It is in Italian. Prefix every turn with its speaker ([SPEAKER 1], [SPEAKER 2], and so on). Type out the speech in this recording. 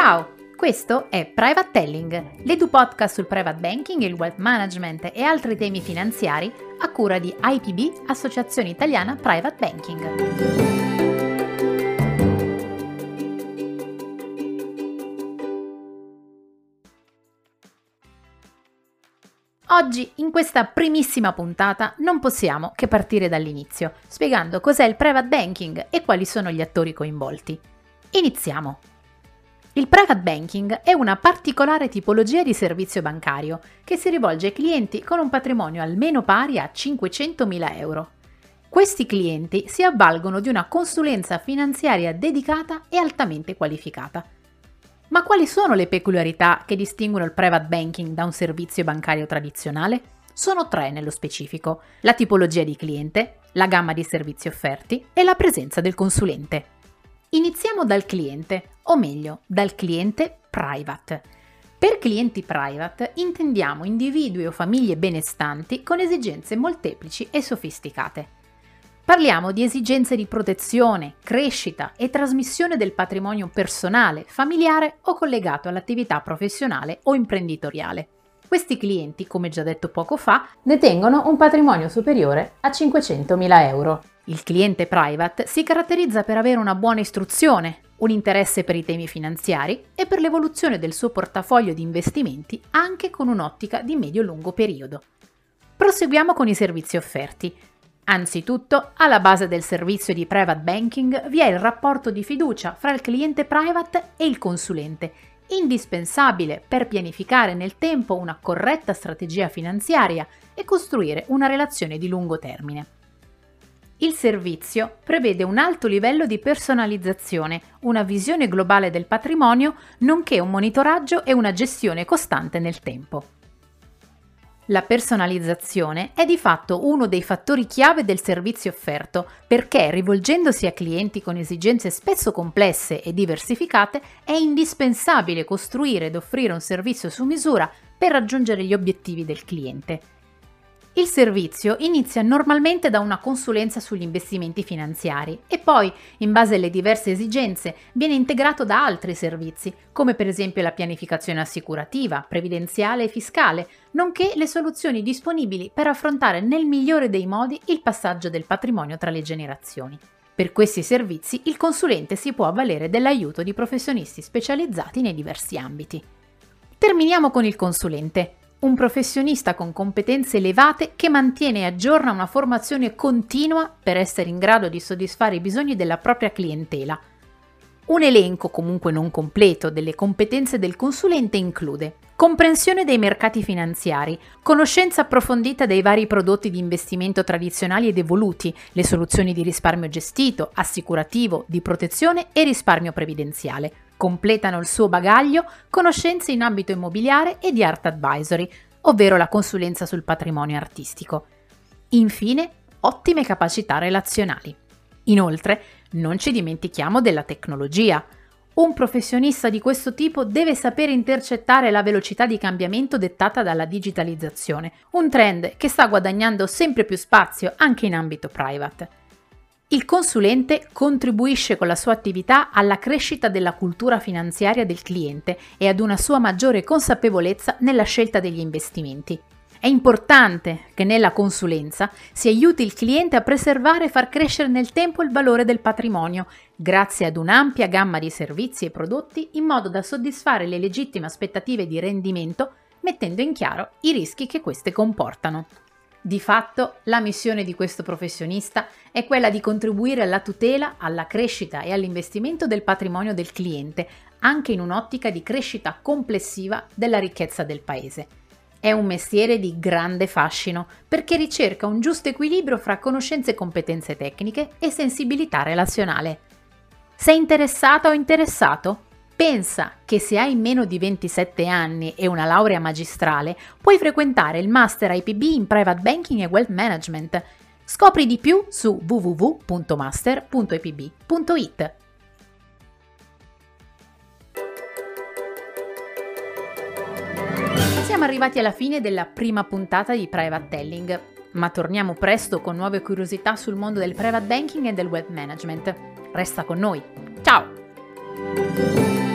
[SPEAKER 1] Ciao, questo è Private Telling, l'edu podcast sul private banking, il wealth management e altri temi finanziari a cura di IPB, Associazione Italiana Private Banking. Oggi, in questa primissima puntata, non possiamo che partire dall'inizio, spiegando cos'è il private banking e quali sono gli attori coinvolti. Iniziamo! Il private banking è una particolare tipologia di servizio bancario che si rivolge ai clienti con un patrimonio almeno pari a 500.000 euro. Questi clienti si avvalgono di una consulenza finanziaria dedicata e altamente qualificata. Ma quali sono le peculiarità che distinguono il private banking da un servizio bancario tradizionale? Sono tre nello specifico, la tipologia di cliente, la gamma di servizi offerti e la presenza del consulente. Iniziamo dal cliente, o meglio, dal cliente private. Per clienti private intendiamo individui o famiglie benestanti con esigenze molteplici e sofisticate. Parliamo di esigenze di protezione, crescita e trasmissione del patrimonio personale, familiare o collegato all'attività professionale o imprenditoriale. Questi clienti, come già detto poco fa, detengono un patrimonio superiore a 500.000 euro. Il cliente private si caratterizza per avere una buona istruzione, un interesse per i temi finanziari e per l'evoluzione del suo portafoglio di investimenti anche con un'ottica di medio-lungo periodo. Proseguiamo con i servizi offerti. Anzitutto, alla base del servizio di private banking vi è il rapporto di fiducia fra il cliente private e il consulente, indispensabile per pianificare nel tempo una corretta strategia finanziaria e costruire una relazione di lungo termine. Il servizio prevede un alto livello di personalizzazione, una visione globale del patrimonio, nonché un monitoraggio e una gestione costante nel tempo. La personalizzazione è di fatto uno dei fattori chiave del servizio offerto perché, rivolgendosi a clienti con esigenze spesso complesse e diversificate, è indispensabile costruire ed offrire un servizio su misura per raggiungere gli obiettivi del cliente. Il servizio inizia normalmente da una consulenza sugli investimenti finanziari e poi, in base alle diverse esigenze, viene integrato da altri servizi, come per esempio la pianificazione assicurativa, previdenziale e fiscale, nonché le soluzioni disponibili per affrontare nel migliore dei modi il passaggio del patrimonio tra le generazioni. Per questi servizi il consulente si può avvalere dell'aiuto di professionisti specializzati nei diversi ambiti. Terminiamo con il consulente un professionista con competenze elevate che mantiene e aggiorna una formazione continua per essere in grado di soddisfare i bisogni della propria clientela. Un elenco comunque non completo delle competenze del consulente include comprensione dei mercati finanziari, conoscenza approfondita dei vari prodotti di investimento tradizionali ed evoluti, le soluzioni di risparmio gestito, assicurativo, di protezione e risparmio previdenziale, Completano il suo bagaglio conoscenze in ambito immobiliare e di art advisory, ovvero la consulenza sul patrimonio artistico. Infine, ottime capacità relazionali. Inoltre, non ci dimentichiamo della tecnologia. Un professionista di questo tipo deve sapere intercettare la velocità di cambiamento dettata dalla digitalizzazione, un trend che sta guadagnando sempre più spazio anche in ambito private. Il consulente contribuisce con la sua attività alla crescita della cultura finanziaria del cliente e ad una sua maggiore consapevolezza nella scelta degli investimenti. È importante che nella consulenza si aiuti il cliente a preservare e far crescere nel tempo il valore del patrimonio, grazie ad un'ampia gamma di servizi e prodotti in modo da soddisfare le legittime aspettative di rendimento, mettendo in chiaro i rischi che queste comportano. Di fatto, la missione di questo professionista è quella di contribuire alla tutela, alla crescita e all'investimento del patrimonio del cliente, anche in un'ottica di crescita complessiva della ricchezza del paese. È un mestiere di grande fascino perché ricerca un giusto equilibrio fra conoscenze e competenze tecniche e sensibilità relazionale. Sei interessata o interessato? Pensa che se hai meno di 27 anni e una laurea magistrale, puoi frequentare il Master IPB in Private Banking e Wealth Management. Scopri di più su www.master.ipb.it. Siamo arrivati alla fine della prima puntata di Private Telling, ma torniamo presto con nuove curiosità sul mondo del private banking e del wealth management. Resta con noi. Ciao!